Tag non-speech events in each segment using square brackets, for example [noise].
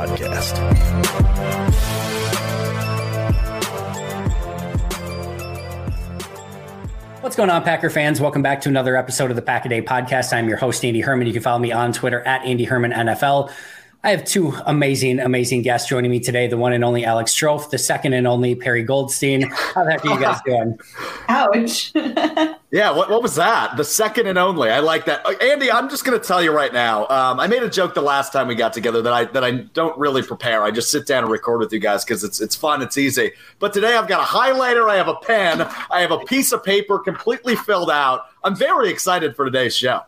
Podcast. What's going on, Packer fans? Welcome back to another episode of the Pack a Day Podcast. I'm your host, Andy Herman. You can follow me on Twitter at Andy Herman NFL. I have two amazing, amazing guests joining me today. The one and only Alex Strofe, the second and only Perri Goldstein. How the heck are you guys [laughs] doing? Ouch. [laughs] yeah, what, what was that? The second and only. I like that. Uh, Andy, I'm just going to tell you right now. Um, I made a joke the last time we got together that I that I don't really prepare. I just sit down and record with you guys because it's it's fun, it's easy. But today I've got a highlighter, I have a pen, I have a piece of paper completely filled out. I'm very excited for today's show.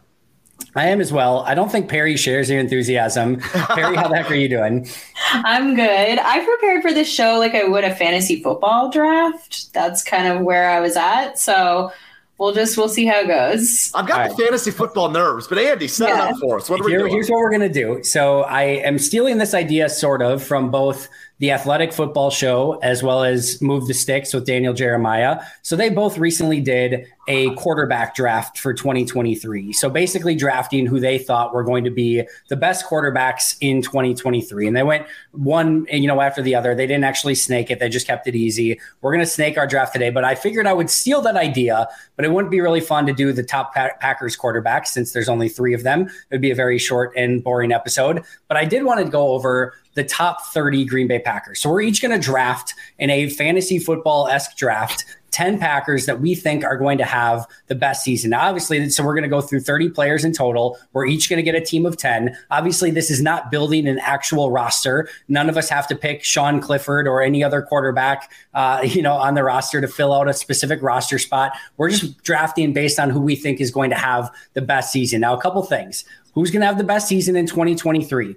I am as well. I don't think Perri shares your enthusiasm. Perri, how the heck are you doing? [laughs] I'm good. I prepared for this show like I would a fantasy football draft. That's kind of where I was at. So we'll just we'll see how it goes. I've got All the right. fantasy football nerves, but Andy, set yeah. it up for us. What are we doing? Here's what we're gonna do. So I am stealing this idea sort of from both the Athletic Football Show, as well as Move the Sticks with Daniel Jeremiah. So they both recently did a quarterback draft for 2023. So basically, drafting who they thought were going to be the best quarterbacks in 2023. And they went one, you know, after the other. They didn't actually snake it, they just kept it easy. We're going to snake our draft today, but I figured I would steal that idea, but it wouldn't be really fun to do the top Packers quarterbacks since there's only three of them. It would be a very short and boring episode. But I did want to go over the top 30 Green Bay Packers. So we're each going to draft in a fantasy football esque draft 10 Packers that we think are going to have the best season. Now, obviously, so we're going to go through 30 players in total. We're each going to get a team of 10. Obviously, this is not building an actual roster. None of us have to pick Sean Clifford or any other quarterback, uh, you know, on the roster to fill out a specific roster spot. We're just drafting based on who we think is going to have the best season. Now, a couple things. Who's going to have the best season in 2023?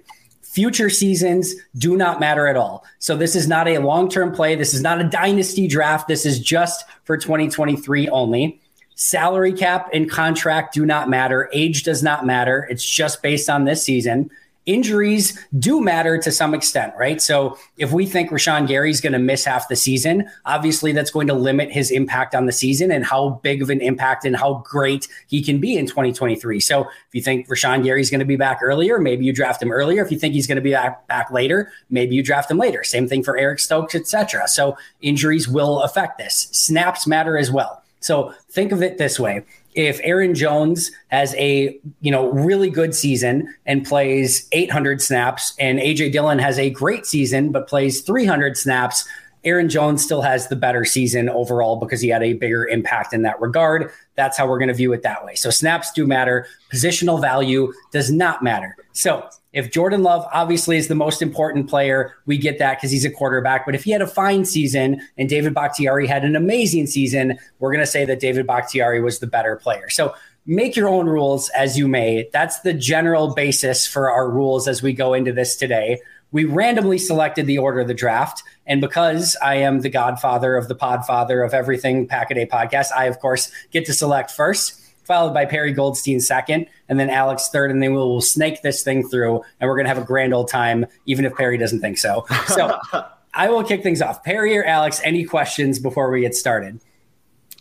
Future seasons do not matter at all. So this is not a long-term play. This is not a dynasty draft. This is just for 2023 only. Salary cap and contract do not matter. Age does not matter. It's just based on this season injuries do matter to some extent, right? So if we think Rashan Gary is going to miss half the season, obviously that's going to limit his impact on the season and how big of an impact and how great he can be in 2023. So if you think Rashan Gary is going to be back earlier, maybe you draft him earlier. If you think he's going to be back, back later, maybe you draft him later. Same thing for Eric Stokes, etc. So injuries will affect this. Snaps matter as well. So think of it this way if Aaron Jones has a you know really good season and plays 800 snaps, and AJ Dillon has a great season but plays 300 snaps, Aaron Jones still has the better season overall because he had a bigger impact in that regard. That's how we're going to view it that way. So snaps do matter. Positional value does not matter. So if Jordan Love obviously is the most important player, we get that because he's a quarterback. But if he had a fine season and David Bakhtiari had an amazing season, we're going to say that David Bakhtiari was the better player. So make your own rules as you may. That's the general basis for our rules as we go into this today we randomly selected the order of the draft. And because I am the godfather of the podfather of everything Pack a podcast, I, of course, get to select first. followed by Perri Goldstein second, and then Alex third, and then we will snake this thing through, and we're gonna have a grand old time, even if Perri doesn't think so. So [laughs] I will kick things off. Perri or Alex, any questions before we get started?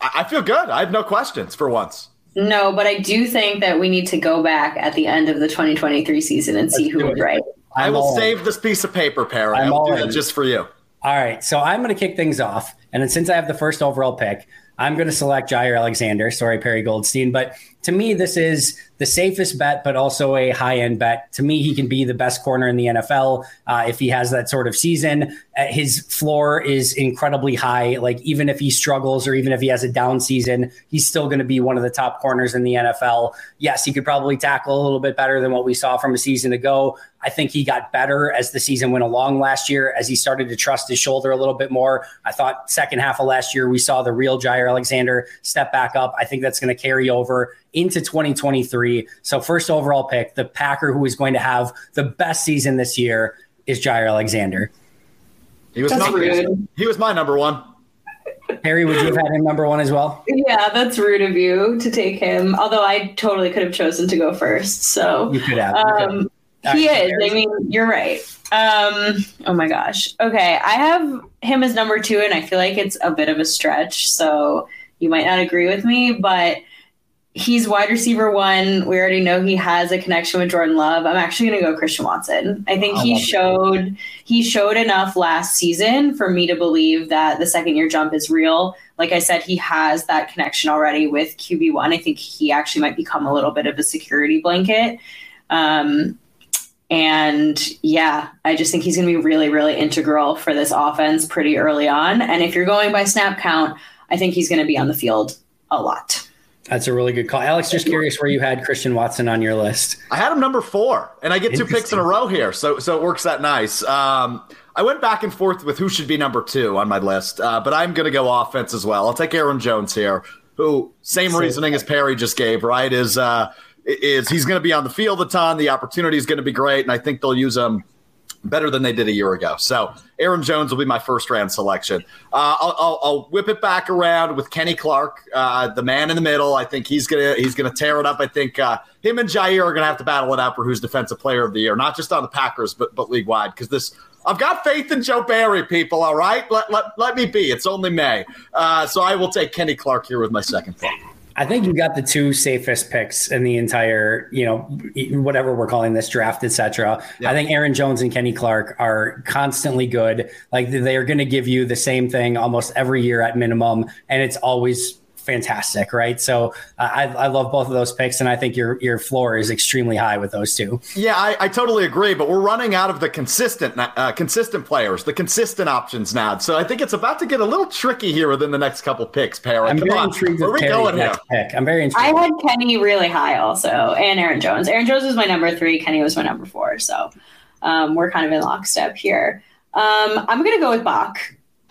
I feel good. I have no questions for once. No, but I do think that we need to go back at the end of the 2023 season and see who was right. I will save this piece of paper, Perri. I'm I'll do that in. just for you. All right, so I'm going to kick things off, and then since I have the first overall pick, I'm going to select Jaire Alexander. Sorry, Perri Goldstein, but to me, this is the safest bet, but also a high end bet. To me, he can be the best corner in the NFL uh, if he has that sort of season. Uh, his floor is incredibly high. Like even if he struggles or even if he has a down season, he's still going to be one of the top corners in the NFL. Yes, he could probably tackle a little bit better than what we saw from a season ago. I think he got better as the season went along last year, as he started to trust his shoulder a little bit more. I thought second half of last year we saw the real Jaire Alexander step back up. I think that's going to carry over into 2023. So first overall pick, the Packer who is going to have the best season this year is Jaire Alexander. He was number, rude. he was my number one. Harry, would you have had him number one as well? Yeah, that's rude of you to take him. Although I totally could have chosen to go first. So You could have. You could have. um, he right, is. I mean, you're right. Um, oh my gosh. Okay, I have him as number two, and I feel like it's a bit of a stretch. So you might not agree with me, but he's wide receiver one. We already know he has a connection with Jordan Love. I'm actually going to go Christian Watson. I think I he showed he showed enough last season for me to believe that the second year jump is real. Like I said, he has that connection already with QB one. I think he actually might become a little bit of a security blanket. Um, and yeah, I just think he's going to be really, really integral for this offense pretty early on. And if you're going by snap count, I think he's going to be on the field a lot. That's a really good call. Alex, just curious where you had Christian Watson on your list. I had him number four, and I get two picks in a row here, so so it works that nice. Um, I went back and forth with who should be number two on my list, uh, but I'm going to go offense as well. I'll take Aaron Jones here, who same So- reasoning as Perry just gave. Right? Is uh, is he's going to be on the field a ton? The opportunity is going to be great, and I think they'll use him better than they did a year ago. So Aaron Jones will be my first round selection. Uh, I'll, I'll, I'll whip it back around with Kenny Clark, uh, the man in the middle. I think he's gonna he's gonna tear it up. I think uh, him and Jaire are gonna have to battle it out for who's defensive player of the year, not just on the Packers but but league wide. Because this. I've got faith in Joe Barry, people. All right, let, let, let me be. It's only May, uh, so I will take Kenny Clark here with my second pick. I think you got the two safest picks in the entire, you know, whatever we're calling this draft, etc. Yeah. I think Aaron Jones and Kenny Clark are constantly good. Like they are going to give you the same thing almost every year at minimum, and it's always fantastic, right? So uh, I, I love both of those picks, and I think your your floor is extremely high with those two. Yeah, I, I totally agree, but we're running out of the consistent, uh, consistent players, the consistent options now. So I think it's about to get a little tricky here within the next couple picks, Perri. I'm Come very on, intrigued where are we Perri's going here? next pick. I'm very interested. I had Kenny really high also, and Aaron Jones. Aaron Jones was my number three. Kenny was my number four. So um, we're kind of in lockstep here. Um, I'm going to go with Bach.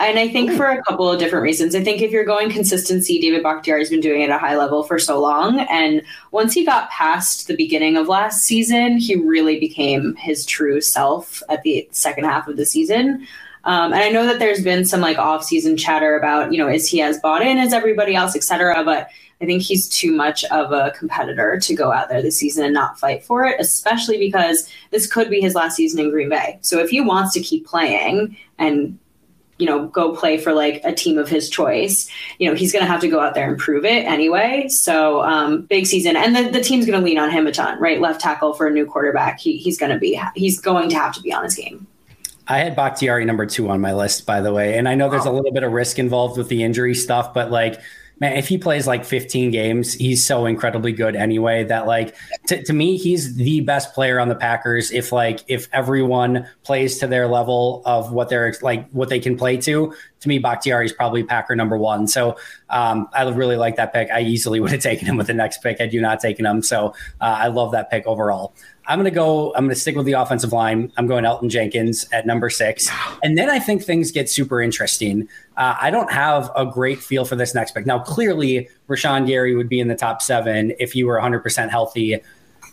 And I think for a couple of different reasons. I think if you're going consistency, David Bakhtiari has been doing it at a high level for so long. And once he got past the beginning of last season, he really became his true self at the second half of the season. Um, and I know that there's been some like off-season chatter about, you know, is he as bought in as everybody else, et cetera. But I think he's too much of a competitor to go out there this season and not fight for it, especially because this could be his last season in Green Bay. So if he wants to keep playing and you know go play for like a team of his choice you know he's going to have to go out there and prove it anyway. So um, big season. And the, the team's going to lean on him a ton right? Left tackle for a new quarterback. He, he's going to be he's going to have to be on his game. I had Bakhtiari number two on my list, by the way. And I know there's a little bit of risk involved with the injury stuff, but like, man, if he plays like 15 games, he's so incredibly good anyway that like to, to me, he's the best player on the Packers. If like if everyone plays to their level of what they're like what they can play to, to me, Bakhtiari is probably Packer number one. So um, I really like that pick. I easily [laughs] would have taken him with the next pick had you not taken him. So uh, I love that pick overall. I'm going to go, I'm going to stick with the offensive line. I'm going Elgton Jenkins at number six. And then I think things get super interesting. Uh, I don't have a great feel for this next pick. Now, clearly, Rashan Gary would be in the top seven if you were 100% healthy.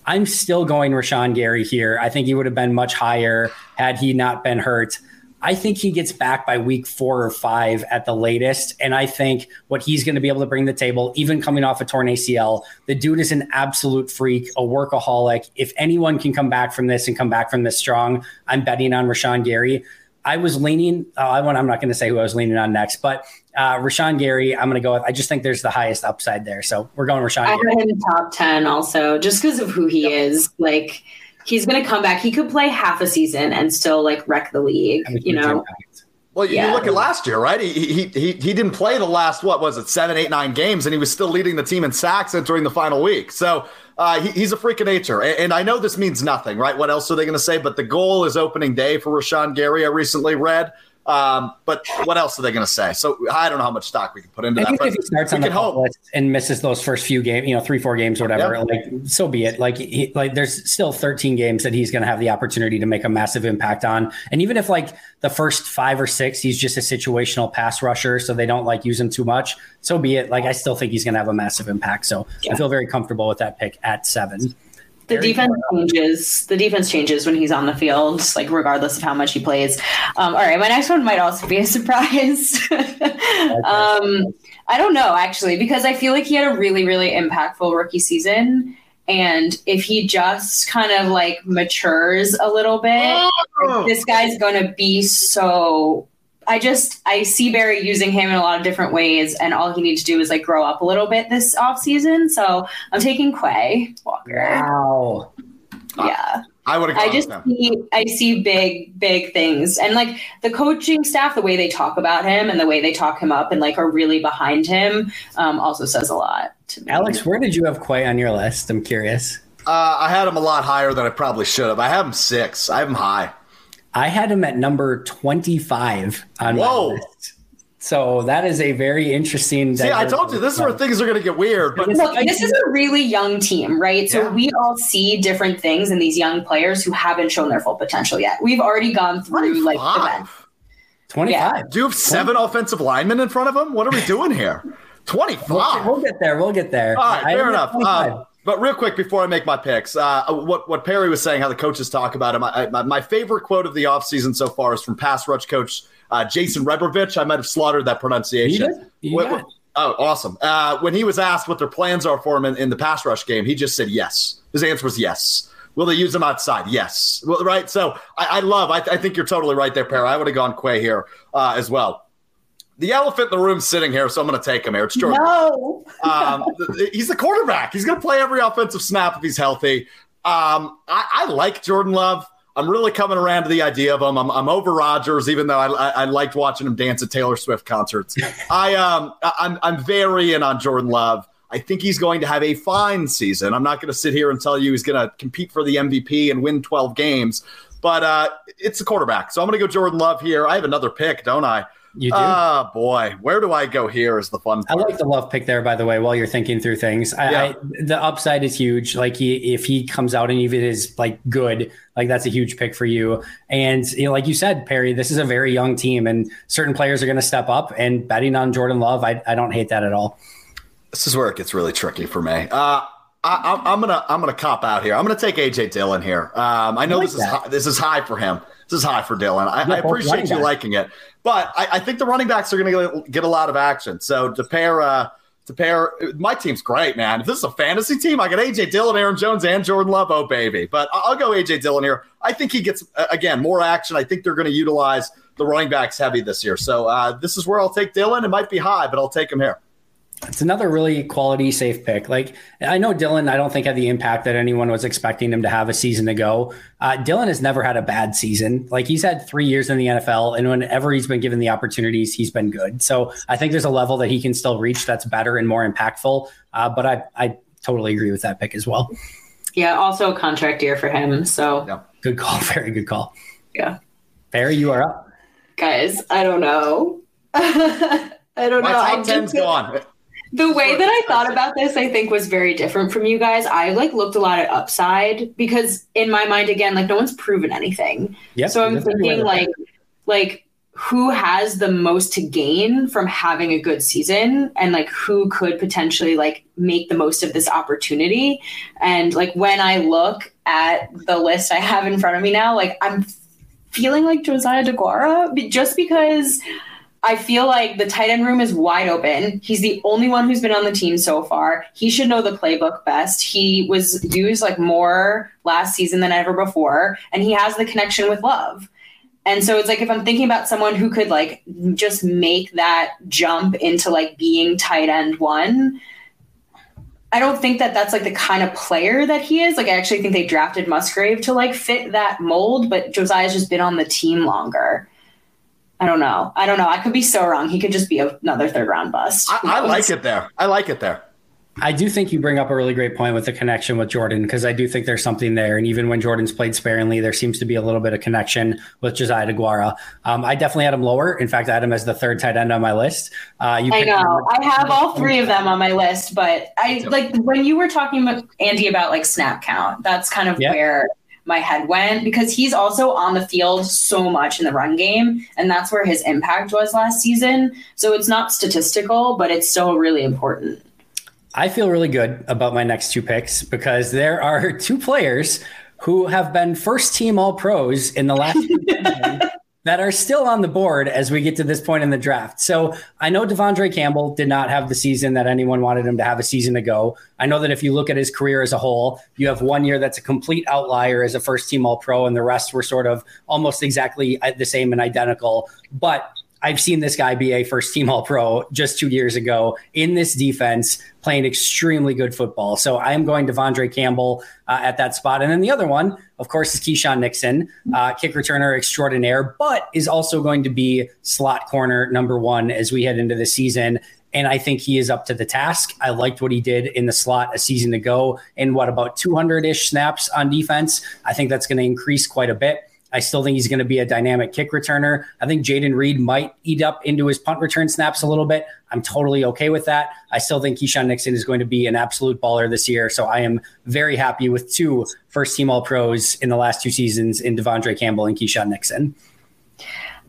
I'm still going Rashan Gary here. I think he would have been much higher had he not been hurt. I think he gets back by week four or five at the latest. And I think what he's going to be able to bring to the table, even coming off a torn ACL, the dude is an absolute freak, a workaholic. If anyone can come back from this and come back from this strong, I'm betting on Rashan Gary. I was leaning. Uh, I want. I'm not going to say who I was leaning on next, but uh, Rashan Gary. I'm going to go with. I just think there's the highest upside there, so we're going Rashan. I Gary. had him top ten also, just because of who he yep. is. Like he's going to come back. He could play half a season and still like wreck the league. You know. Impact. Well, you yeah. look at last year, right? He, he he he didn't play the last what was it seven, eight, nine games, and he was still leading the team in sacks entering the final week. So uh, he, he's a freak of nature, and, and, I know this means nothing, right? What else are they going to say? But the goal is opening day for Rashan Gary. I recently read. Um, but what else are they going to say? So I don't know how much stock we can put into I that. Think if he starts on the list and misses those first few games, you know, three, four games or whatever, yep. like so be it. Like, he, like there's still 13 games that he's going to have the opportunity to make a massive impact on. And even if like the first five or six, he's just a situational pass rusher, so they don't like use him too much. So be it. Like I still think he's going to have a massive impact. So yeah. I feel very comfortable with that pick at seven the defense changes. The defense changes when he's on the field, like regardless of how much he plays. Um, all right, my next one might also be a [laughs] surprise. um, I don't know actually because I feel like he had a really, really impactful rookie season, and if he just kind of like matures a little bit, oh. this guy's going to be so I just I see Barry using him in a lot of different ways, and all he needs to do is like grow up a little bit this off season. So I'm taking Quay Walker. Wow. Yeah. I would. I just see I see big big things, and like the coaching staff, the way they talk about him and the way they talk him up and like are really behind him, um, also says a lot. to me. Alex, where did you have Quay on your list? I'm curious. Uh, I had him a lot higher than I probably should have. I have him six. I have him high. I had him at number 25 on Whoa. my list. So that is a very interesting. See, I told you this is where things are going to get weird. But Look, this is a really young team, right? So yeah. we all see different things in these young players who haven't shown their full potential yet. We've already gone through 25. like events. 25. Yeah. Do you have seven 20. offensive linemen in front of him? What are we doing here? [laughs] 25. We'll, we'll, get there. We'll get there. All right, fair enough. Um, but real quick before I make my picks, uh, what what Perri was saying, how the coaches talk about him. I, my, my favorite quote of the offseason so far is from pass rush coach uh, Jason Rebrovich. I might have slaughtered that pronunciation. He What, oh, awesome! Uh, when he was asked what their plans are for him in, in, the pass rush game, he just said yes. His answer was yes. Will they use him outside? Yes. Well, right. So I, I love. I, I, think you're totally right there, Perri. I would have gone Quay here uh, as well the elephant in the room sitting here, so I'm going to take him here. It's Jordan. No. [laughs] um, he's the quarterback. He's going to play every offensive snap if he's healthy. Um, I, I, like Jordan Love. I'm really coming around to the idea of him. I'm, I'm over Rodgers, even though I, I, I, liked watching him dance at Taylor Swift concerts. [laughs] I um, I'm I'm very in on Jordan Love. I think he's going to have a fine season. I'm not going to sit here and tell you he's going to compete for the MVP and win 12 games, but uh, it's a quarterback. So I'm going to go Jordan Love here. I have another pick, don't I? You do? Oh, boy. Where do I go here is the fun part. I like the love pick there, by the way, while you're thinking through things. I, yeah. I, the upside is huge. Like, he, if he comes out and even is like good, like that's a huge pick for you. And you know, like you said, Perri, this is a very young team, and certain players are going to step up. And betting on Jordan Love, I, I don't hate that at all. This is where it gets really tricky for me. Uh, I, am gonna I'm gonna cop out here. I'm gonna take AJ Dillon here. Um, I know I like this that. is high, this is high for him. This is high for Dillon. I, I appreciate you liking it. But I, I think the running backs are going to get a lot of action. So to pair, uh, to pair, my team's great, man. If this is a fantasy team, I got AJ Dillon, Aaron Jones, and Jordan Love. Oh baby! But I'll go AJ Dillon here. I think he gets again more action. I think they're going to utilize the running backs heavy this year. So uh, this is where I'll take Dillon. It might be high, but I'll take him here. It's another really quality safe pick. Like I know Dillon, I don't think had the impact that anyone was expecting him to have a season ago. Uh, Dillon has never had a bad season. Like he's had three years in the NFL, and whenever he's been given the opportunities, he's been good. So I think there's a level that he can still reach that's better and more impactful. Uh, but I, I totally agree with that pick as well. Yeah, also a contract year for him. So yeah. good call. [laughs] Very good call. Yeah. Perri, you are up. Guys, I don't know. [laughs] I don't My know. Top 10's gone the way that I thought about this, I think was very different from you guys. I like looked a lot at upside because in my mind, again, like no one's proven anything. Yeah. So I'm thinking like, like who has the most to gain from having a good season and like who could potentially like make the most of this opportunity. And like when I look at the list I have in front of me now, like I'm feeling like Josiah DeGuara just because I feel like the tight end room is wide open. He's the only one who's been on the team so far. He should know the playbook best. He was used like more last season than ever before, and he has the connection with Love. And so it's like if I'm thinking about someone who could like just make that jump into like being tight end one, I don't think that that's like the kind of player that he is. Like I actually think they drafted Musgrave to like fit that mold, but Josiah's just been on the team longer. I don't know. I don't know. I could be so wrong. He could just be another third round bust. I, I like it there. I like it there. I do think you bring up a really great point with the connection with Jordan because I do think there's something there. And even when Jordan's played sparingly, there seems to be a little bit of connection with Josiah DeGuara. Um, I definitely had him lower. In fact, I had him as the third tight end on my list. Uh, you I know. Him- I have all three of them on my list, but I like when you were talking about Andy about like snap count, that's kind of yeah. where my head went because he's also on the field so much in the run game and that's where his impact was last season. So it's not statistical, but it's still really important. I feel really good about my next two picks because there are [laughs] two players who have been first team all pros in the last [laughs] that are still on the board as we get to this point in the draft. So I know De'Vondre Campbell did not have the season that anyone wanted him to have a season ago. I know that if you look at his career as a whole, you have one year that's a complete outlier as a first team all pro, and the rest were sort of almost exactly the same and identical. But I've seen this guy be a first team All Pro just two years ago in this defense, playing extremely good football. So I am going to De'Vondre Campbell uh, at that spot. And then the other one, of course, is Keisean Nixon, uh, kick returner extraordinaire, but is also going to be slot corner number one as we head into the season. And I think he is up to the task. I liked what he did in the slot a season ago in what about 200 ish snaps on defense. I think that's going to increase quite a bit. I still think he's going to be a dynamic kick returner. I think Jayden Reed might eat up into his punt return snaps a little bit. I'm totally okay with that. I still think Keisean Nixon is going to be an absolute baller this year. So I am very happy with two first team All Pros in the last two seasons in De'Vondre Campbell and Keisean Nixon.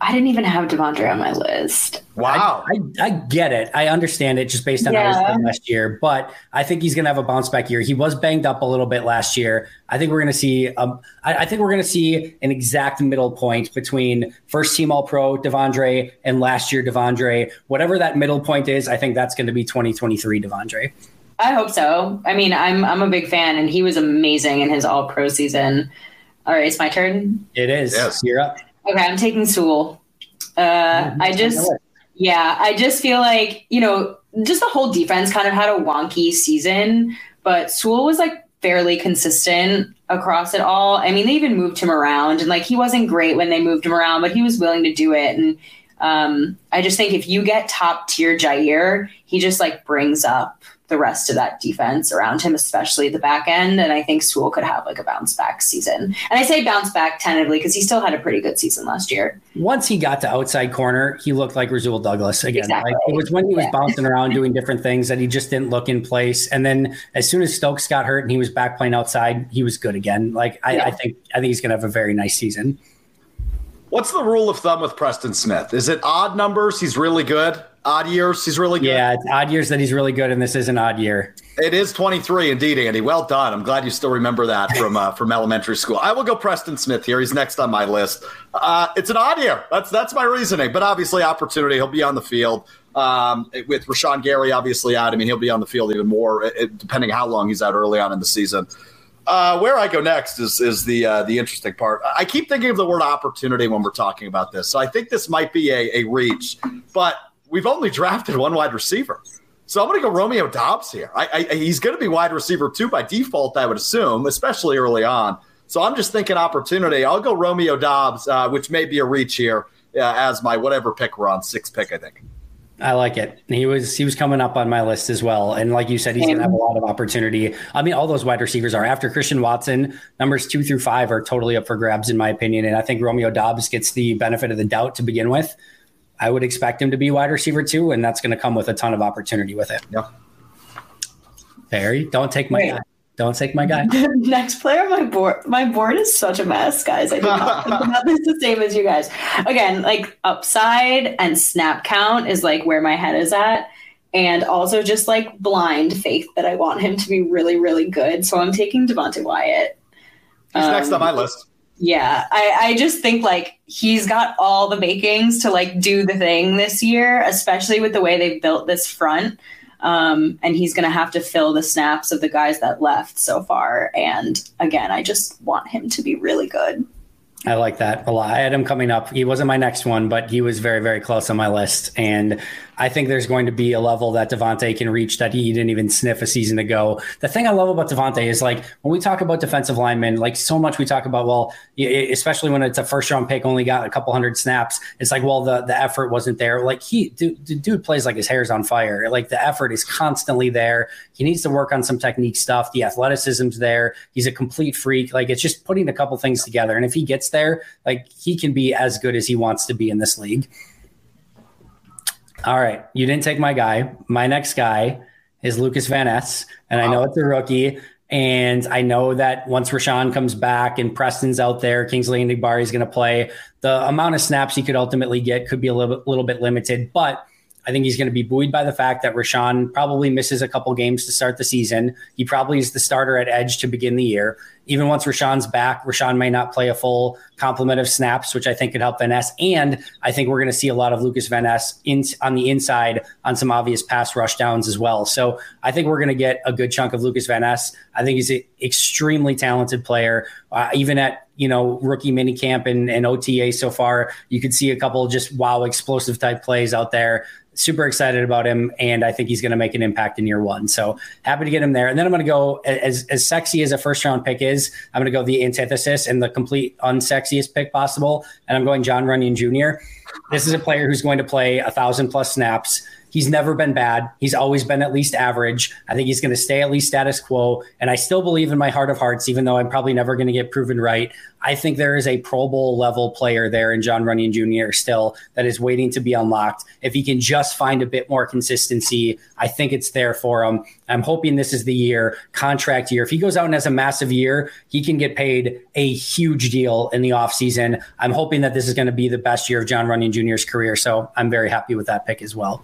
I didn't even have De'Vondre on my list. Wow. I, I, I, get it. I understand it just based on yeah. how he's last year, but I think he's going to have a bounce back year. He was banged up a little bit last year. I think we're going to see, um, I, I think we're going to see an exact middle point between first team all pro De'Vondre and last year De'Vondre. Whatever that middle point is, I think that's going to be 2023 De'Vondre. I hope so. I mean, I'm, I'm a big fan and he was amazing in his all pro season. All right, it's my turn. It is. Yes. You're up. Okay, I'm taking Sewell. Uh, I just, yeah, I just feel like, you know, just the whole defense kind of had a wonky season, but Sewell was like fairly consistent across it all. I mean, they even moved him around, and like he wasn't great when they moved him around, but he was willing to do it. And um, I just think if you get top tier Jaire, he just like brings up the rest of that defense around him, especially the back end. And I think Sewell could have like a bounce back season. And I say bounce back tentatively because he still had a pretty good season last year. Once he got to outside corner, he looked like Rasul Douglas again. Exactly. Like it was when he was yeah. bouncing around doing different things that he just didn't look in place. And then as soon as Stokes got hurt and he was back playing outside, he was good again. Like I, yeah. I think I think he's gonna have a very nice season. What's the rule of thumb with Preston Smith? Is it odd numbers? He's really good odd years. He's really good. Yeah, it's odd years that he's really good, and this is an odd year. It is 23, indeed, Andy. Well done. I'm glad you still remember that [laughs] from uh, from elementary school. I will go Preston Smith here. He's next on my list. Uh, it's an odd year. That's that's my reasoning. But obviously, opportunity. He'll be on the field. Um, with Rashan Gary obviously out. I mean, he'll be on the field even more, it, depending how long he's out early on in the season. Uh, where I go next is is the uh, the interesting part. I keep thinking of the word opportunity when we're talking about this, so I think this might be a, a reach, but we've only drafted one wide receiver. So I'm going to go Romeo Doubs here. I, I, he's going to be wide receiver two by default, I would assume, especially early on. So I'm just thinking opportunity. I'll go Romeo Doubs, uh, which may be a reach here uh, as my whatever pick we're on, six pick, I think. I like it. He was he was coming up on my list as well, and like you said, he's going to have a lot of opportunity. I mean, all those wide receivers are after Christian Watson. Numbers two through five are totally up for grabs, in my opinion, and I think Romeo Doubs gets the benefit of the doubt to begin with. I would expect him to be wide receiver too, and that's going to come with a ton of opportunity with it. Yeah. Perri, don't take my guy. Don't take my guy. [laughs] Next player on my board. My board is such a mess, guys. I did not think [laughs] about this the same as you guys. Again, like upside and snap count is like where my head is at. And also just like blind faith that I want him to be really, really good. So I'm taking Devonte Wyatt. He's um, next on my list. Yeah, I, I just think like he's got all the makings to like do the thing this year, especially with the way they've built this front. Um, and he's going to have to fill the snaps of the guys that left so far. And again, I just want him to be really good. I like that a lot. I had him coming up. He wasn't my next one, but he was very, very close on my list. And I think there's going to be a level that Devonte can reach that he didn't even sniff a season ago. The thing I love about Devonte is like when we talk about defensive linemen, like so much we talk about, well, especially when it's a first round pick, only got a couple hundred snaps. It's like, well, the, the effort wasn't there. Like he, dude, dude plays like his hair's on fire. Like the effort is constantly there. He needs to work on some technique stuff. The athleticism's there. He's a complete freak. Like it's just putting a couple things together. And if he gets there, like he can be as good as he wants to be in this league. All right. You didn't take my guy. My next guy is Lucas Van Ness. And wow. I know it's a rookie. And I know that once Rashan comes back and Preston's out there, Kingsley and Enagbare is going to play. The amount of snaps he could ultimately get could be a little, little bit limited. But I think he's going to be buoyed by the fact that Rashan probably misses a couple games to start the season. He probably is the starter at edge to begin the year. Even once Rashan's back, Rashan may not play a full complement of snaps, which I think could help Van Ness. And I think we're going to see a lot of Lucas Van Ness in, on the inside on some obvious pass rush downs as well. So I think we're going to get a good chunk of Lucas Van Ness. I think he's an extremely talented player. Uh, even at you know rookie minicamp and, and OTA so far, you could see a couple just wow explosive type plays out there super excited about him, and I think he's going to make an impact in year one. So happy to get him there. And then I'm going to go as as sexy as a first round pick is. I'm going to go the antithesis and the complete unsexiest pick possible, and I'm going John Runyan Jr. This is a player who's going to play a thousand plus snaps. He's never been bad. He's always been at least average. I think he's going to stay at least status quo. And I still believe in my heart of hearts, even though I'm probably never going to get proven right. I think there is a Pro Bowl level player there in John Runyan Jr. still that is waiting to be unlocked. If he can just find a bit more consistency, I think it's there for him. I'm hoping this is the year, contract year. If he goes out and has a massive year, he can get paid a huge deal in the offseason. I'm hoping that this is going to be the best year of John Runyan Jr.'s career. So I'm very happy with that pick as well.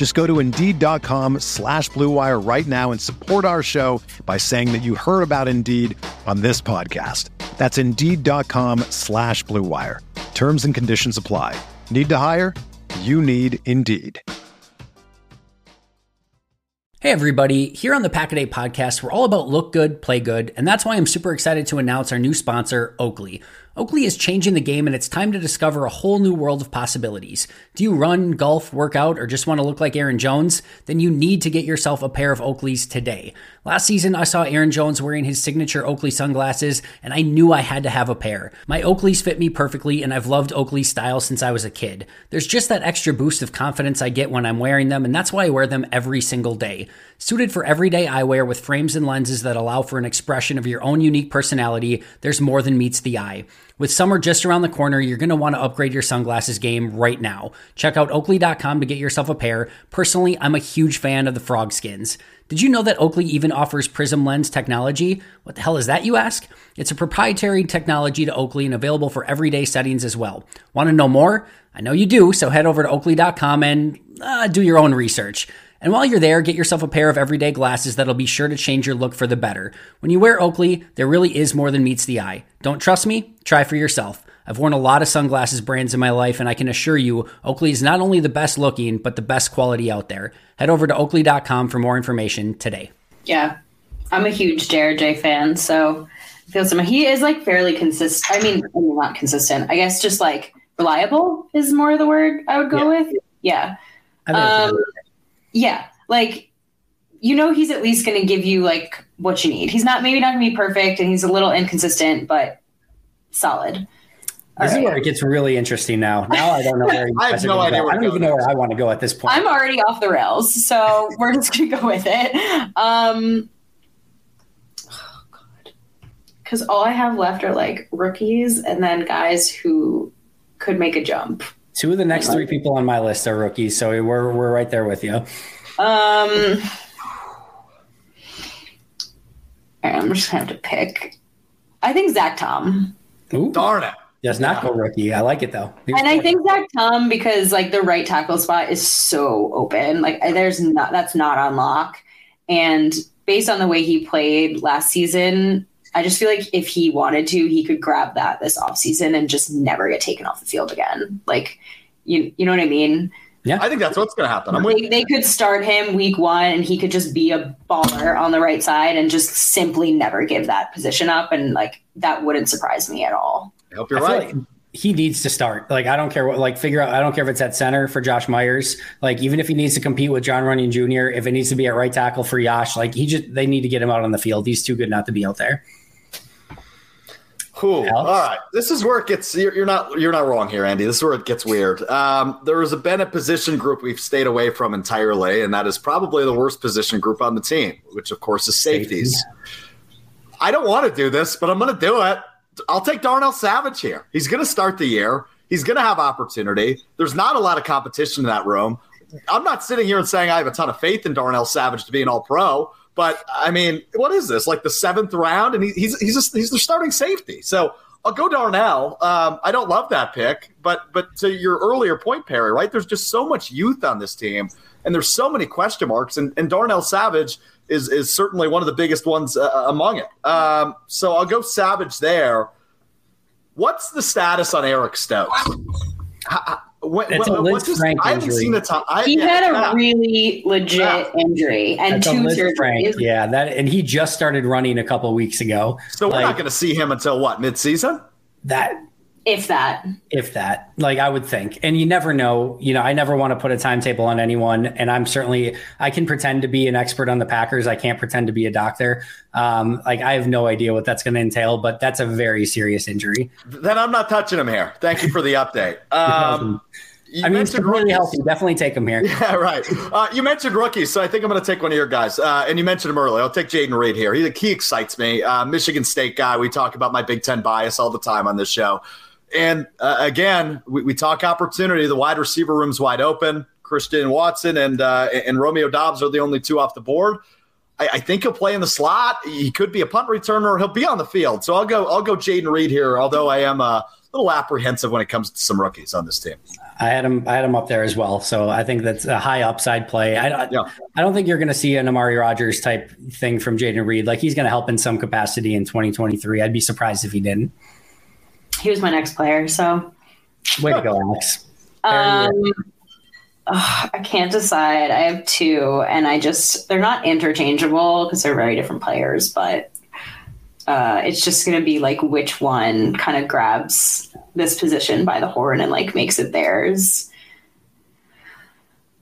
Just go to Indeed.com slash BlueWire right now and support our show by saying that you heard about Indeed on this podcast. That's Indeed.com slash BlueWire. Terms and conditions apply. Need to hire? You need Indeed. Hey everybody, here on the Pack a Day podcast, we're all about look good, play good, and that's why I'm super excited to announce our new sponsor, Oakley. Oakley is changing the game and it's time to discover a whole new world of possibilities. Do you run, golf, work out, or just want to look like Aaron Jones? Then you need to get yourself a pair of Oakleys today. Last season, I saw Aaron Jones wearing his signature Oakley sunglasses, and I knew I had to have a pair. My Oakleys fit me perfectly, and I've loved Oakley style since I was a kid. There's just that extra boost of confidence I get when I'm wearing them, and that's why I wear them every single day. Suited for everyday eyewear with frames and lenses that allow for an expression of your own unique personality, there's more than meets the eye. With summer just around the corner, you're going to want to upgrade your sunglasses game right now. Check out oakley.com to get yourself a pair. Personally, I'm a huge fan of the frog skins. Did you know that Oakley even offers prism lens technology? What the hell is that, you ask? It's a proprietary technology to Oakley and available for everyday settings as well. Want to know more? I know you do, so head over to oakley.com and uh, do your own research. And while you're there, get yourself a pair of everyday glasses that'll be sure to change your look for the better. When you wear Oakley, there really is more than meets the eye. Don't trust me? Try for yourself. I've worn a lot of sunglasses brands in my life, and I can assure you, Oakley is not only the best looking, but the best quality out there. Head over to oakley.com for more information today. Yeah, I'm a huge JRJ fan, so I feel some. He is like fairly consistent. I mean, not consistent. I guess just like reliable is more the word I would go yeah. with. Yeah. Um, Yeah, like you know, he's at least going to give you like what you need. He's not maybe not going to be perfect, and he's a little inconsistent, but solid. All this right. is where it gets really interesting now. Now I don't know where [laughs] I have no idea. I don't even know where I want to go at this point. I'm already off the rails, so [laughs] we're just gonna go with it. Um, oh God, because all I have left are like rookies, and then guys who could make a jump. Two of the next three people on my list are rookies, so we're we're right there with you. Um, I'm just gonna have to pick. I think Zach Tom. Ooh. Darn it. Does not go rookie. I like it though. and I think Zach Tom because like the right tackle spot is so open. Like there's not that's not on lock. And based on the way he played last season, I just feel like if he wanted to, he could grab that this offseason and just never get taken off the field again. Like you you know what I mean? Yeah, I think that's what's going to happen. I'm they, they could start him week one, and he could just be a baller on the right side, and just simply never give that position up, and like that wouldn't surprise me at all. I hope you're I right. Like he needs to start. Like I don't care what. Like figure out. I don't care if it's at center for Josh Myers. Like even if he needs to compete with John Runyan Jr. If it needs to be at right tackle for Yosh, like he just they need to get him out on the field. He's too good not to be out there. Cool. All right, this is where it gets. You're, you're, not. You're not wrong here, Andy. This is where it gets weird. Um, there been a position group we've stayed away from entirely, and that is probably the worst position group on the team, which of course is safeties. Safety. I don't want to do this, but I'm going to do it. I'll take Darnell Savage here. He's going to start the year. He's going to have opportunity. There's not a lot of competition in that room. I'm not sitting here and saying I have a ton of faith in Darnell Savage to be an All Pro. But I mean, what is this? Like the seventh round, and he, he's he's just, he's the starting safety. So I'll go Darnell. Um, I don't love that pick, but but to your earlier point, Perri, right? There's just so much youth on this team, and there's so many question marks. And, and Darnell Savage is is certainly one of the biggest ones uh, among it. Um, so I'll go Savage there. What's the status on Eric Stokes? What, it's a Liz Frank I haven't seen the top. I, he yeah, had a yeah. really legit yeah. injury and That's two surgeries. Frank, yeah, that and he just started running a couple weeks ago. So like, we're not going to see him until what mid-season? That if that if that like i would think and you never know you know i never want to put a timetable on anyone and i'm certainly i can pretend to be an expert on the packers i can't pretend to be a doctor um like i have no idea what that's going to entail but that's a very serious injury then i'm not touching him here thank you for the update [laughs] um You I mean, it's really healthy. Definitely take him here. Yeah, right. Uh, you mentioned rookies, so I think I'm going to take one of your guys. Uh, and you mentioned him earlier. I'll take Jayden Reed here. He, he excites me. Uh, Michigan State guy. We talk about my Big Ten bias all the time on this show. And uh, again, we, we, talk opportunity. The wide receiver room's wide open. Christian Watson and uh, and Romeo Doubs are the only two off the board. I, I, think he'll play in the slot. He could be a punt returner. He'll be on the field. So I'll go. I'll go Jayden Reed here. Although I am a little apprehensive when it comes to some rookies on this team. I had him. I had him up there as well. So I think that's a high upside play. I, yeah. I don't think you're going to see an Amari Rodgers type thing from Jayden Reed. Like he's going to help in some capacity in 2023. I'd be surprised if he didn't he was my next player. So way to go, Alex. Um, oh, I can't decide. I have two, and I just they're not interchangeable because they're very different players, but uh, it's just going to be like which one kind of grabs this position by the horn and like makes it theirs.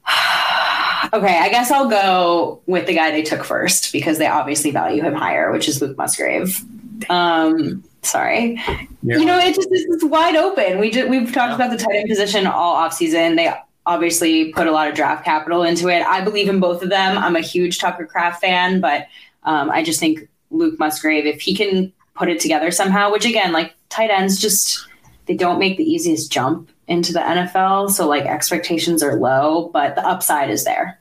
[sighs] okay, I guess I'll go with the guy they took first because they obviously value him higher, which is Luke Musgrave. Um, sorry. Yeah. You know, it just it's wide open. We just, we've talked yeah. about the tight end position all off season. They obviously put a lot of draft capital into it. I believe in both of them. I'm a huge Tucker Kraft fan, but um, I just think Luke Musgrave, if he can put it together somehow, which again, like tight ends just they don't make the easiest jump into the NFL. So like expectations are low, but the upside is there.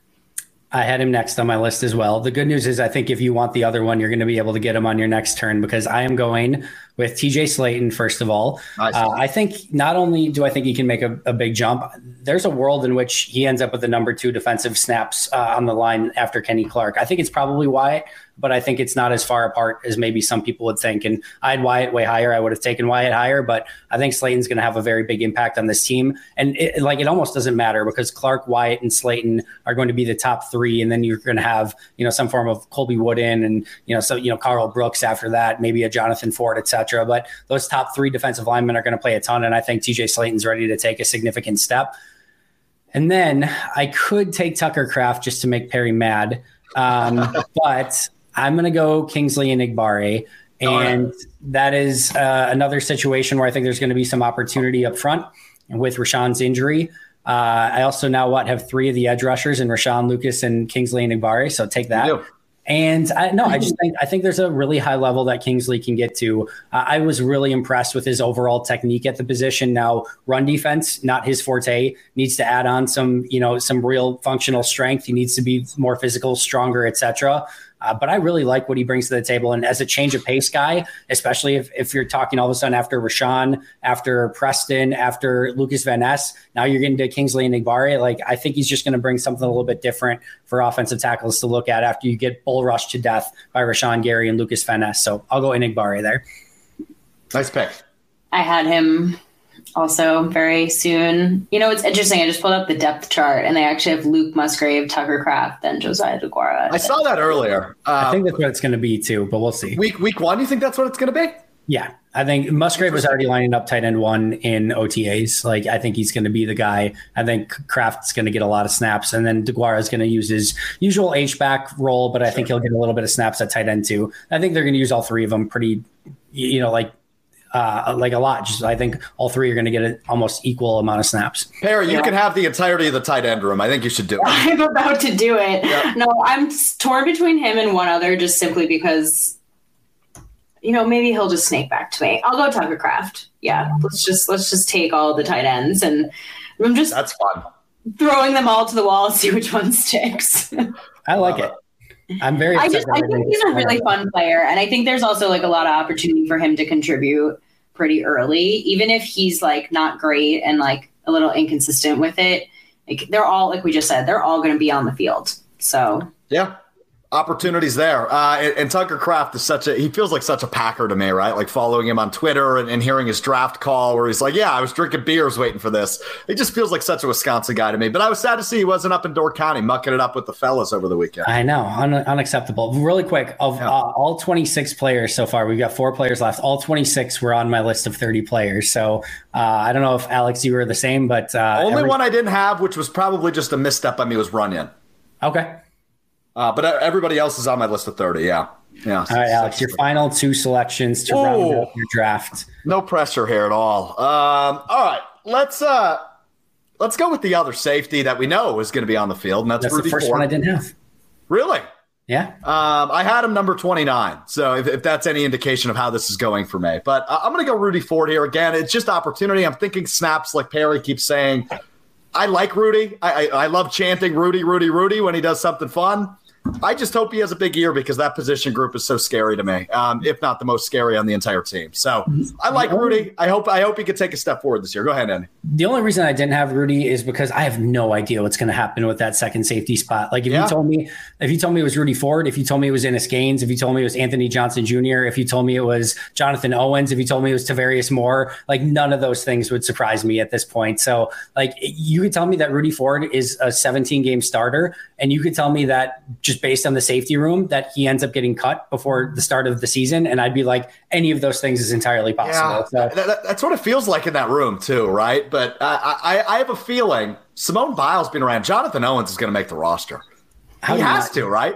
I had him next on my list as well. The good news is, I think if you want the other one, you're going to be able to get him on your next turn because I am going with TJ Slaton, first of all. Nice. Uh, I think not only do I think he can make a, a, big jump, there's a world in which he ends up with the number two defensive snaps uh, on the line after Kenny Clark. I think it's probably Wyatt, but I think it's not as far apart as maybe some people would think. And I had Wyatt way higher. I would have taken Wyatt higher, but I think Slaton's going to have a very big impact on this team. And it, like it almost doesn't matter because Clark, Wyatt, and Slaton are going to be the top three, and then you're going to have you know some form of Colby Wooden and you know so you know Karl Brooks after that, maybe a Jonathan Ford, etc. But those top three defensive linemen are going to play a ton, and I think TJ Slaton's ready to take a significant step. And then I could take Tucker Kraft just to make Perri mad. Um, [laughs] but I'm going to go Kingsley Enagbare. And that is uh, another situation where I think there's going to be some opportunity up front with Rashan's injury. Uh, I also now what have three of the edge rushers in Rashan Lucas and Kingsley Enagbare. So take that. And I no, I just think I think there's a really high level that Kingsley can get to. Uh, I was really impressed with his overall technique at the position. Now, run defense, not his forte, needs to add on some, you know, some real functional strength. He needs to be more physical, stronger, etc. Uh, but I really like what he brings to the table. And as a change of pace guy, especially if, if you're talking all of a sudden after Rashan, after Preston, after Lukas Van Ness, now you're getting to Kingsley and Enagbare. Like, I think he's just going to bring something a little bit different for offensive tackles to look at after you get bull rushed to death by Rashan Gary and Lukas Van Ness. So I'll go in Enagbare there. Nice pick. I had him also very soon. You know, it's interesting. I just pulled up the depth chart, and they actually have Luke Musgrave, Tucker Kraft, and Josiah Deguara. I saw that earlier. Uh, I think that's what it's going to be too, but we'll see. Week week one, you think that's what it's going to be? Yeah, I think Musgrave was already lining up tight end one in OTAs. Like, I think he's going to be the guy. I think Kraft's going to get a lot of snaps, and then Deguara is going to use his usual H back role, but I think he'll get a little bit of snaps at tight end too. I think they're going to use all three of them pretty, you know, like uh, like a lot. Just I think all three are going to get an almost equal amount of snaps. Perri, you yeah. can have the entirety of the tight end room. I think you should do it. [laughs] I'm about to do it. Yeah. No, I'm torn between him and one other, just simply because, you know, maybe he'll just snake back to me. I'll go Tucker Kraft. Yeah, let's just let's just take all the tight ends, and I'm just that's fun. Throwing them all to the wall and see which one sticks. I like it. I'm very. I just I think he's a really fun player, and I think there's also like a lot of opportunity for him to contribute pretty early, even if he's like not great and like a little inconsistent with it. Like they're all like we just said, they're all going to be on the field. So yeah, opportunities there. Uh, and, and, Tucker Kraft is such a he feels like such a Packer to me, right? Like following him on Twitter and, and, hearing his draft call where he's like, "Yeah, I was drinking beers waiting for this." He just feels like such a Wisconsin guy to me. But I was sad to see he wasn't up in Door County mucking it up with the fellas over the weekend. I know, Un- unacceptable. Really quick, of yeah. uh, all 26 players so far, we've got four players left. All 26 were on my list of 30 players. So uh, I don't know if Alex, you were the same, but uh, only every- one I didn't have, which was probably just a misstep by me, was Runyan. Okay. Uh, but everybody else is on my list of 30. Yeah. Yeah. All right, Alex, your final two selections to Ooh. round out your draft. No pressure here at all. Um, all right. Let's uh let's go with the other safety that we know is going to be on the field, and that's, that's Rudy the first Ford. one I didn't have. Really? Yeah. Um, I had him number 29. So if, if, that's any indication of how this is going for me, but uh, I'm going to go Rudy Ford here again. It's just opportunity. I'm thinking snaps like Perri keeps saying. I like Rudy. I, I, I love chanting Rudy, Rudy, Rudy when he does something fun. I just hope he has a big year because that position group is so scary to me, um, if not the most scary on the entire team. So I like Rudy. I hope I hope he could take a step forward this year. Go ahead, Andy. The only reason I didn't have Rudy is because I have no idea what's going to happen with that second safety spot. Like if yeah. you told me, if you told me it was Rudy Ford, if you told me it was Innis Gaines, if you told me it was Anthony Johnson Jr., if you told me it was Jonathan Owens, if you told me it was Tarvarius Moore, like none of those things would surprise me at this point. So like you could tell me that Rudy Ford is a 17 game starter, and you could tell me that just based on the safety room that he ends up getting cut before the start of the season, and I'd be like, any of those things is entirely possible. Yeah, so, that, that's what it feels like in that room too, right? But I, I, I have a feeling Simone Biles being around. Jonathan Owens is going to make the roster. How he has not, to, right?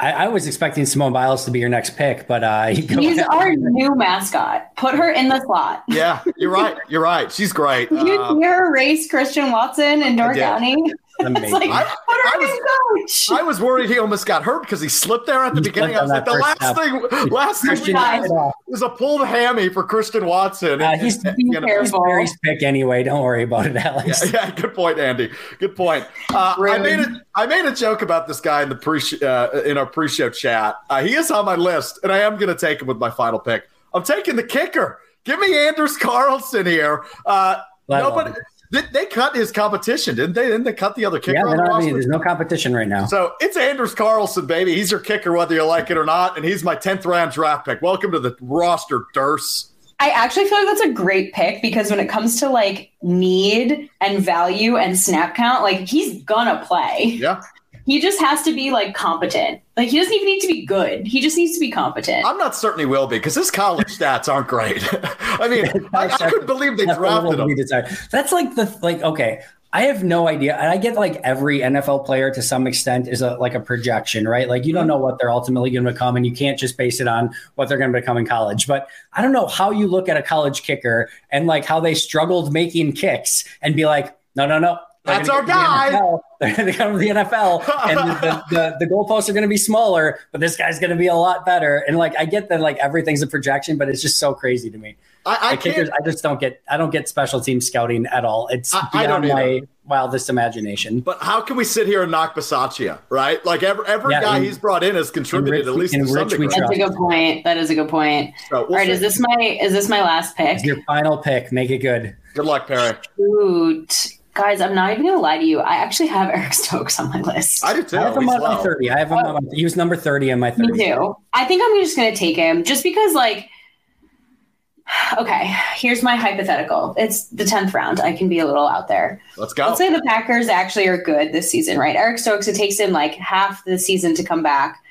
I, I, was expecting Simone Biles to be your next pick, but uh, [laughs] he's our new mascot. Put her in the slot. Yeah, you're right. You're right. She's great. Did [laughs] you um, hear race Christian Watson in Door County? [laughs] Amazing. Like, I, I, was, I, was, worried he almost got hurt because he slipped there at the he beginning. I was like, the last step. thing, last Christian thing was a pulled hammy for Christian Watson. Uh, he's, and, you know, he's pick anyway. Don't worry about it, Alex. Yeah, yeah good point, Andy. Good point. Uh, really? I made a, I made a joke about this guy in the pre uh, in our pre-show chat. Uh, he is on my list, and I am going to take him with my final pick. I'm taking the kicker. Give me Anders Carlson here. Uh, nobody, they, they, cut his competition, didn't they? Didn't they cut the other kicker? Yeah, the I mean, there's no competition right now. So it's Anders Carlson, baby. He's your kicker, whether you like it or not, and he's my 10th round draft pick. Welcome to the roster, Durst. I actually feel like that's a great pick because when it comes to like need and value and snap count, like he's gonna play. Yeah. He just has to be like competent. Like he doesn't even need to be good. He just needs to be competent. I'm not certain he will be because his college stats aren't great. [laughs] I mean, I, I couldn't believe they drafted him. That's like the like. Okay, I have no idea. And I get like every NFL player to some extent is a, like a projection, right? Like you don't mm-hmm. know what they're ultimately going to become, and you can't just base it on what they're going to become in college. But I don't know how you look at a college kicker and like how they struggled making kicks and be like, no, no, no. That's our guy. The [laughs] they're going to come to the NFL, and the, [laughs] the, the goalposts are going to be smaller, but this guy's going to be a lot better. And like, I get that like everything's a projection, but it's just so crazy to me. I, I, Like, kickers, I just don't get. I don't get special team scouting at all. It's I- I don't beyond my wildest imagination. But how can we sit here and knock Bisaccia, right? Like every every Yeah, guy in- he's brought in has contributed Rich at least in to some degree. That's a good point. That is a good point. So we'll right, see. is this my is this my last pick? Your final pick. Make it good. Good luck, Perri. Shoot. Guys, I'm not even gonna lie to you. I actually have [laughs] Eric Stokes on my list. I do too. I have him on my thirty. I have him on my, he was number thirty on my thirty. Me too. I think I'm just gonna take him just because like [sighs] okay, here's my hypothetical. It's the tenth round. I can be a little out there. Let's go. Let's say the Packers actually are good this season, right? Eric Stokes, it takes him like half the season to come back.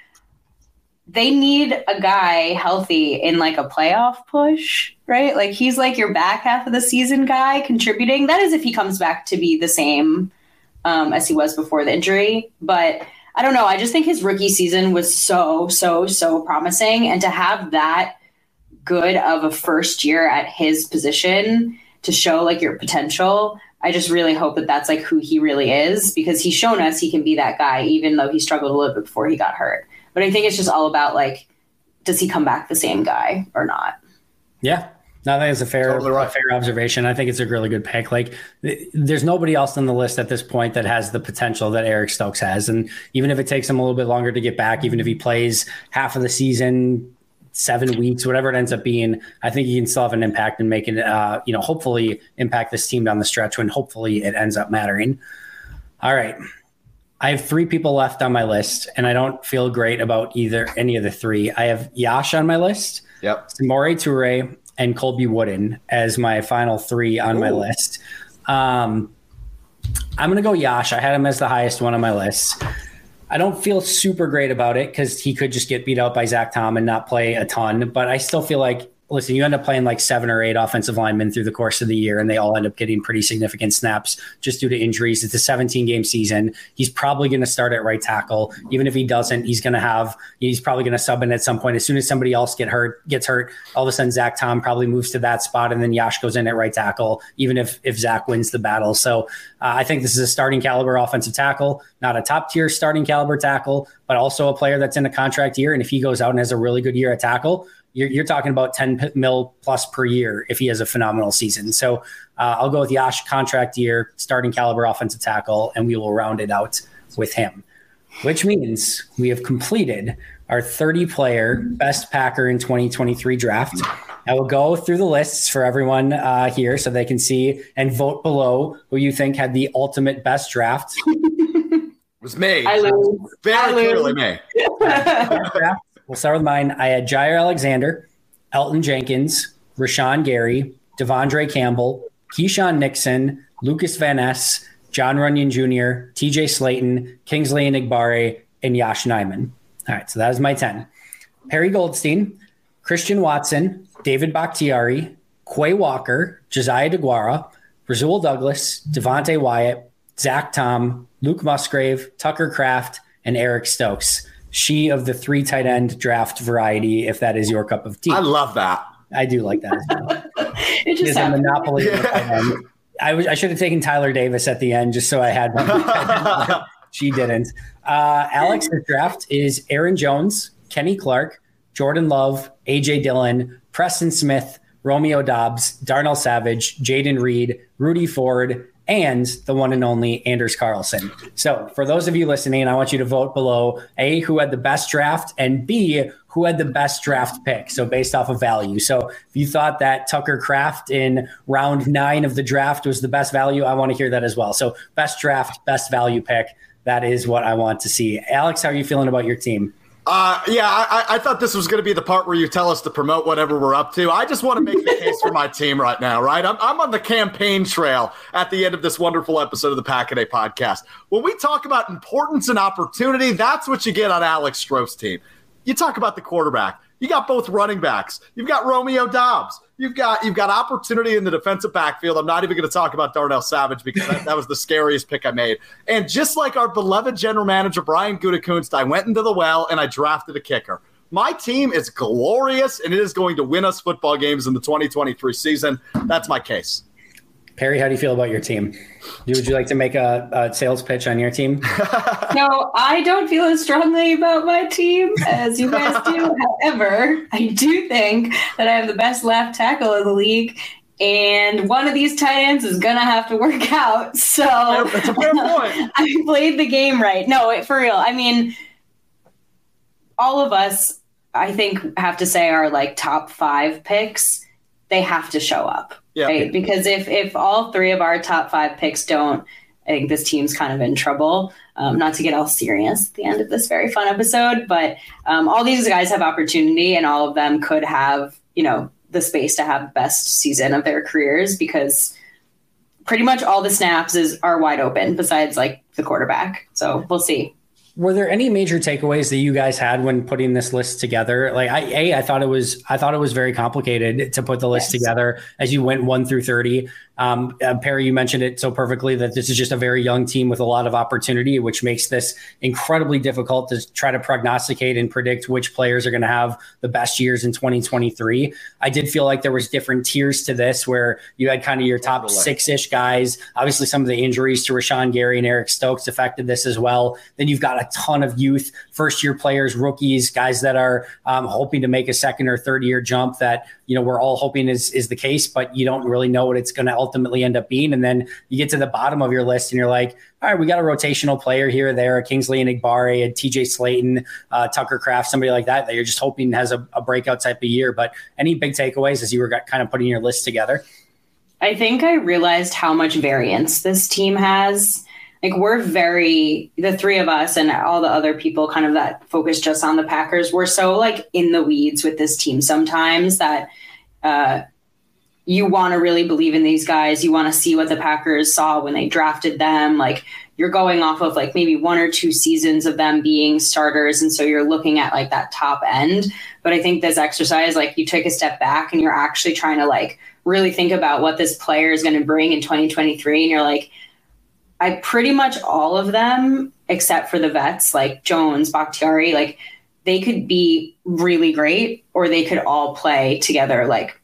They need a guy healthy in like a playoff push, right? Like he's like your back half of the season guy contributing. That is if he comes back to be the same um, as he was before the injury. But I don't know. I just think his rookie season was so, so, so promising. And to have that good of a first year at his position to show like your potential. I just really hope that that's like who he really is because he's shown us he can be that guy, even though he struggled a little bit before he got hurt. But I think it's just all about like, does he come back the same guy or not? Yeah. No, I think it's a fair, Totally right. a fair observation. I think it's a really good pick. Like, th- there's nobody else on the list at this point that has the potential that Eric Stokes has. And even if it takes him a little bit longer to get back, even if he plays half of the season, seven weeks, whatever it ends up being, I think he can still have an impact and make it, uh, you know, hopefully impact this team down the stretch when hopefully it ends up mattering. All right. I have three people left on my list, and I don't feel great about either any of the three. I have Yosh on my list. Yep. Samori Toure and Colby Wooden as my final three on my list. Um, I'm going to go Yosh. I had him as the highest one on my list. I don't feel super great about it because he could just get beat out by Zach Tom and not play a ton. But I still feel like, listen, you end up playing like seven or eight offensive linemen through the course of the year, and they all end up getting pretty significant snaps just due to injuries. It's a 17 game season. He's probably going to start at right tackle. Even if he doesn't, he's going to have, he's probably going to sub in at some point. As soon as somebody else get hurt, gets hurt, all of a sudden Zach Tom probably moves to that spot, and then Yosh goes in at right tackle, even if if Zach wins the battle. So uh, I think this is a starting caliber offensive tackle, not a top tier starting caliber tackle, but also a player that's in a contract year. And if he goes out and has a really good year at tackle, you're, you're talking about 10 mil plus per year if he has a phenomenal season. So uh, I'll go with Yosh contract year, starting caliber offensive tackle, and we will round it out with him, which means we have completed our 30 player best Packer in 2023 draft. I will go through the lists for everyone uh, here so they can see and vote below who you think had the ultimate best draft. [laughs] It was me. I lose. Very I lose. clearly me. [laughs] We'll start with mine. I had Jaire Alexander, Elgton Jenkins, Rashan Gary, De'Vondre Campbell, Keisean Nixon, Lukas Van Ness, John Runyan Jr., TJ Slaton, Kingsley Enagbare, and Yosh Nijman. All right, so that is my 10. Perri Goldstein, Christian Watson, David Bakhtiari, Quay Walker, Josiah Deguara, Rasul Douglas, Devonte Wyatt, Zach Tom, Luke Musgrave, Tucker Kraft, and Eric Stokes. She of the three tight end draft variety, if that is your cup of tea. I love that. I do like that as well. [laughs] it just is a monopoly of the [laughs] tight. I, was, I should have taken Tyler Davis at the end just so I had one. [laughs] she didn't. Uh, Alex's draft is Aaron Jones, Kenny Clark, Jordan Love, AJ Dillon, Preston Smith, Romeo Doubs, Darnell Savage, Jayden Reed, Rudy Ford, and the one and only Anders Carlson. So, for those of you listening, I want you to vote below A, who had the best draft, and B, who had the best draft pick. So, based off of value. So, if you thought that Tucker Kraft in round nine of the draft was the best value, I want to hear that as well. So, best draft, best value pick. That is what I want to see. Alex, how are you feeling about your team? Uh, yeah, I, I- thought this was going to be the part where you tell us to promote whatever we're up to. I just want to make the case for my team right now, right? I'm, I'm on the campaign trail at the end of this wonderful episode of the Pack a podcast. When we talk about importance and opportunity, that's what you get on Alex Stroh's team. You talk about the quarterback. You got both running backs. You've got Romeo Doubs. You've got you've got opportunity in the defensive backfield. I'm not even going to talk about Darnell Savage because that, that, was the scariest pick I made. And just like our beloved general manager Brian Gutekunst, I went into the well and I drafted a kicker. My team is glorious and it is going to win us football games in the 2023 season. That's my case. Perri, how do you feel about your team? Would you like to make a, a sales pitch on your team? [laughs] no, I don't feel as strongly about my team as you guys do. [laughs] However, I do think that I have the best left tackle in the league. And one of these tight ends is gonna have to work [laughs] out. So that's a fair point. I played the game right. No, for real. I mean, all of us, I think, have to say are like top five picks. They have to show up yeah. Right? Because if if all three of our top five picks don't, I think this team's kind of in trouble. Um, not to get all serious at the end of this very fun episode, but um, all these guys have opportunity, and all of them could have, you know, the space to have best season of their careers because pretty much all the snaps is are wide open besides like the quarterback. So we'll see were there any major takeaways that you guys had when putting this list together? Like I, a, I thought it was, I thought it was very complicated to put the list yes. together as you went one through 30. Um, uh, Perri, you mentioned it so perfectly that this is just a very young team with a lot of opportunity, which makes this incredibly difficult to try to prognosticate and predict which players are going to have the best years in 2023. I did feel like there was different tiers to this where you had kind of your top six ish guys. Obviously, some of the injuries to Rashan Gary and Eric Stokes affected this as well. Then you've got a ton of youth, first year players, rookies, guys that are um, hoping to make a second or third year jump that you know we're all hoping is is the case, but you don't really know what it's going to ultimately end up being. And then you get to the bottom of your list and you're like, all right, we got a rotational player here or there, Kingsley Enagbare a TJ Slaton, uh, Tucker Kraft, somebody like that that you're just hoping has a, a breakout type of year. But any big takeaways as you were kind of putting your list together? I think I realized how much variance this team has. Like we're very the three of us and all the other people kind of that focus just on the Packers. We're so like in the weeds with this team sometimes that uh, you want to really believe in these guys. You want to see what the Packers saw when they drafted them. Like you're going off of like maybe one or two seasons of them being starters. And so you're looking at like that top end. But I think this exercise, like you take a step back and you're actually trying to like really think about what this player is going to bring in 2023. And you're like, I pretty much all of them, except for the vets like Jones, Bakhtiari, like they could be really great or they could all play together like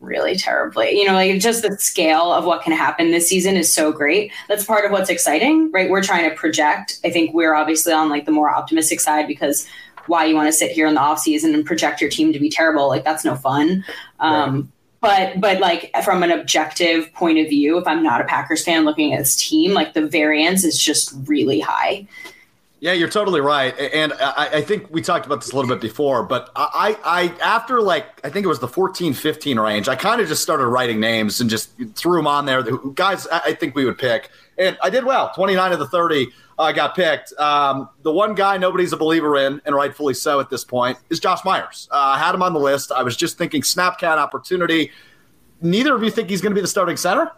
really terribly. You know, like just the scale of what can happen this season is so great. That's part of what's exciting, right? We're trying to project. I think we're obviously on like the more optimistic side because why you want to sit here in the off season and project your team to be terrible, like that's no fun. Um, But but like from an objective point of view, if I'm not a Packers fan looking at this team, like the variance is just really high. Yeah, you're totally right, and I, I, think we talked about this a little bit before. But I, I, after like I think it was the 14, 15 range, I kind of just started writing names and just threw them on there. The guys, I think we would pick, and I did well. 29 of the 30 uh, got picked. Um, the one guy nobody's a believer in, and rightfully so at this point, is Josh Myers. Uh, I had him on the list. I was just thinking snap count opportunity. Neither of you think he's going to be the starting center.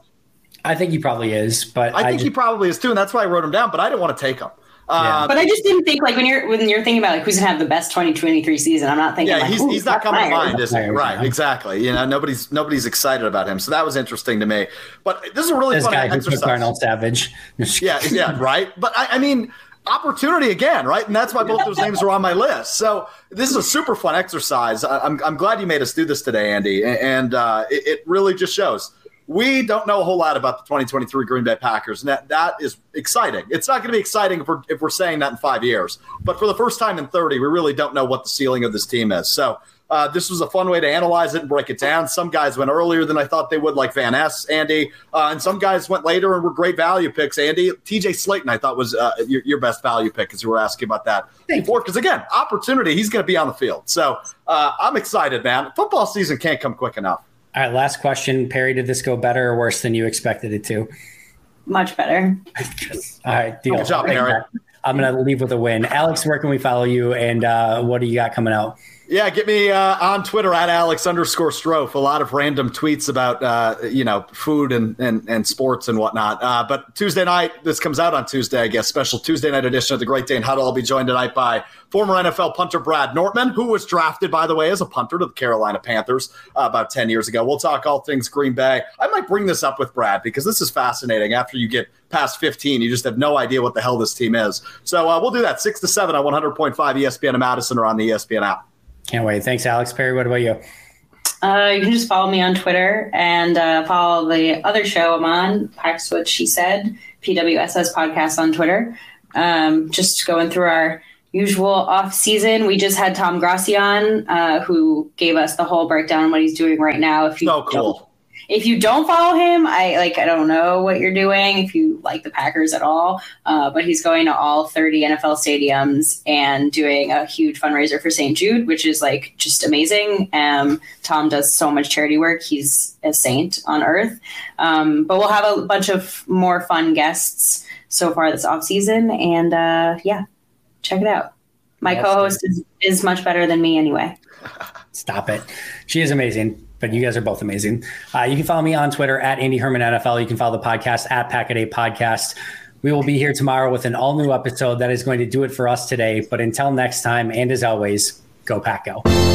I think he probably is, but I think I just, he probably is too, and that's why I wrote him down. But I didn't want to take him. Yeah. but I just didn't think like when you're when you're thinking about like who's gonna have the best 2023 season. I'm not thinking. Yeah, like, he's, he's not coming to mind, is he? Right, exactly. You know, nobody's nobody's excited about him, so that was interesting to me. But this is a really this fun guy exercise. Darnell Savage. [laughs] yeah, yeah, right. But I, I mean opportunity again, right? And that's why both those names are on my list. So this is a super fun exercise. I'm, I'm glad you made us do this today, Andy. And uh, it, it, really just shows we don't know a whole lot about the 2023 Green Bay Packers, and that, that is exciting. It's not going to be exciting if we're, if we're saying that in five years, but for the first time in 30, we really don't know what the ceiling of this team is. So uh, this was a fun way to analyze it and break it down. Some guys went earlier than I thought they would, like Van Ness, Andy, uh, and some guys went later and were great value picks. Andy, TJ Slaton, I thought was uh, your, your, best value pick because you were asking about that Thank before. Because again, opportunity, he's going to be on the field. So uh, I'm excited, man. Football season can't come quick enough. All right, last question. Perri, did this go better or worse than you expected it to? Much better. [laughs] All right, deal. Good job, Perri. I'm going to leave with a win. Alex, where can we follow you and uh, what do you got coming out? Yeah, get me uh, on Twitter at Alex underscore Strofe. A lot of random tweets about uh, you know food and, and, and sports and whatnot. Uh, but Tuesday night, this comes out on Tuesday, I guess. Special Tuesday night edition of the Great Dane Huddle. I'll be joined tonight by former NFL punter Brad Nortman, who was drafted, by the way, as a punter to the Carolina Panthers uh, about ten years ago. We'll talk all things Green Bay. I might bring this up with Brad because this is fascinating. After you get past 15, you just have no idea what the hell this team is. So uh, we'll do that six to seven on 100.5 ESPN in Madison or on the ESPN app. Can't wait. Thanks, Alex Perri. What about you? Uh, you can just follow me on Twitter and uh, follow the other show I'm on, Pax What She Said, PWSS podcast on Twitter. Um, just going through our usual off season. We just had Tom Grossi on, uh, who gave us the whole breakdown on what he's doing right now. If you so cool if you don't follow him, I like I don't know what you're doing if you like the Packers at all. Uh, but he's going to all 30 NFL stadiums and doing a huge fundraiser for St. Jude, which is like just amazing. Um, Tom does so much charity work. He's a saint on earth. Um, but we'll have a bunch of more fun guests so far this off season, and uh, yeah, check it out. My co-host is, is much better than me anyway. [laughs] Stop it. She is amazing but you guys are both amazing. Uh, you can follow me on Twitter at Andy Herman NFL. You can follow the podcast at Packet A Podcast. We will be here tomorrow with an all new episode that is going to do it for us today. But until next time, and as always, go Pack Go.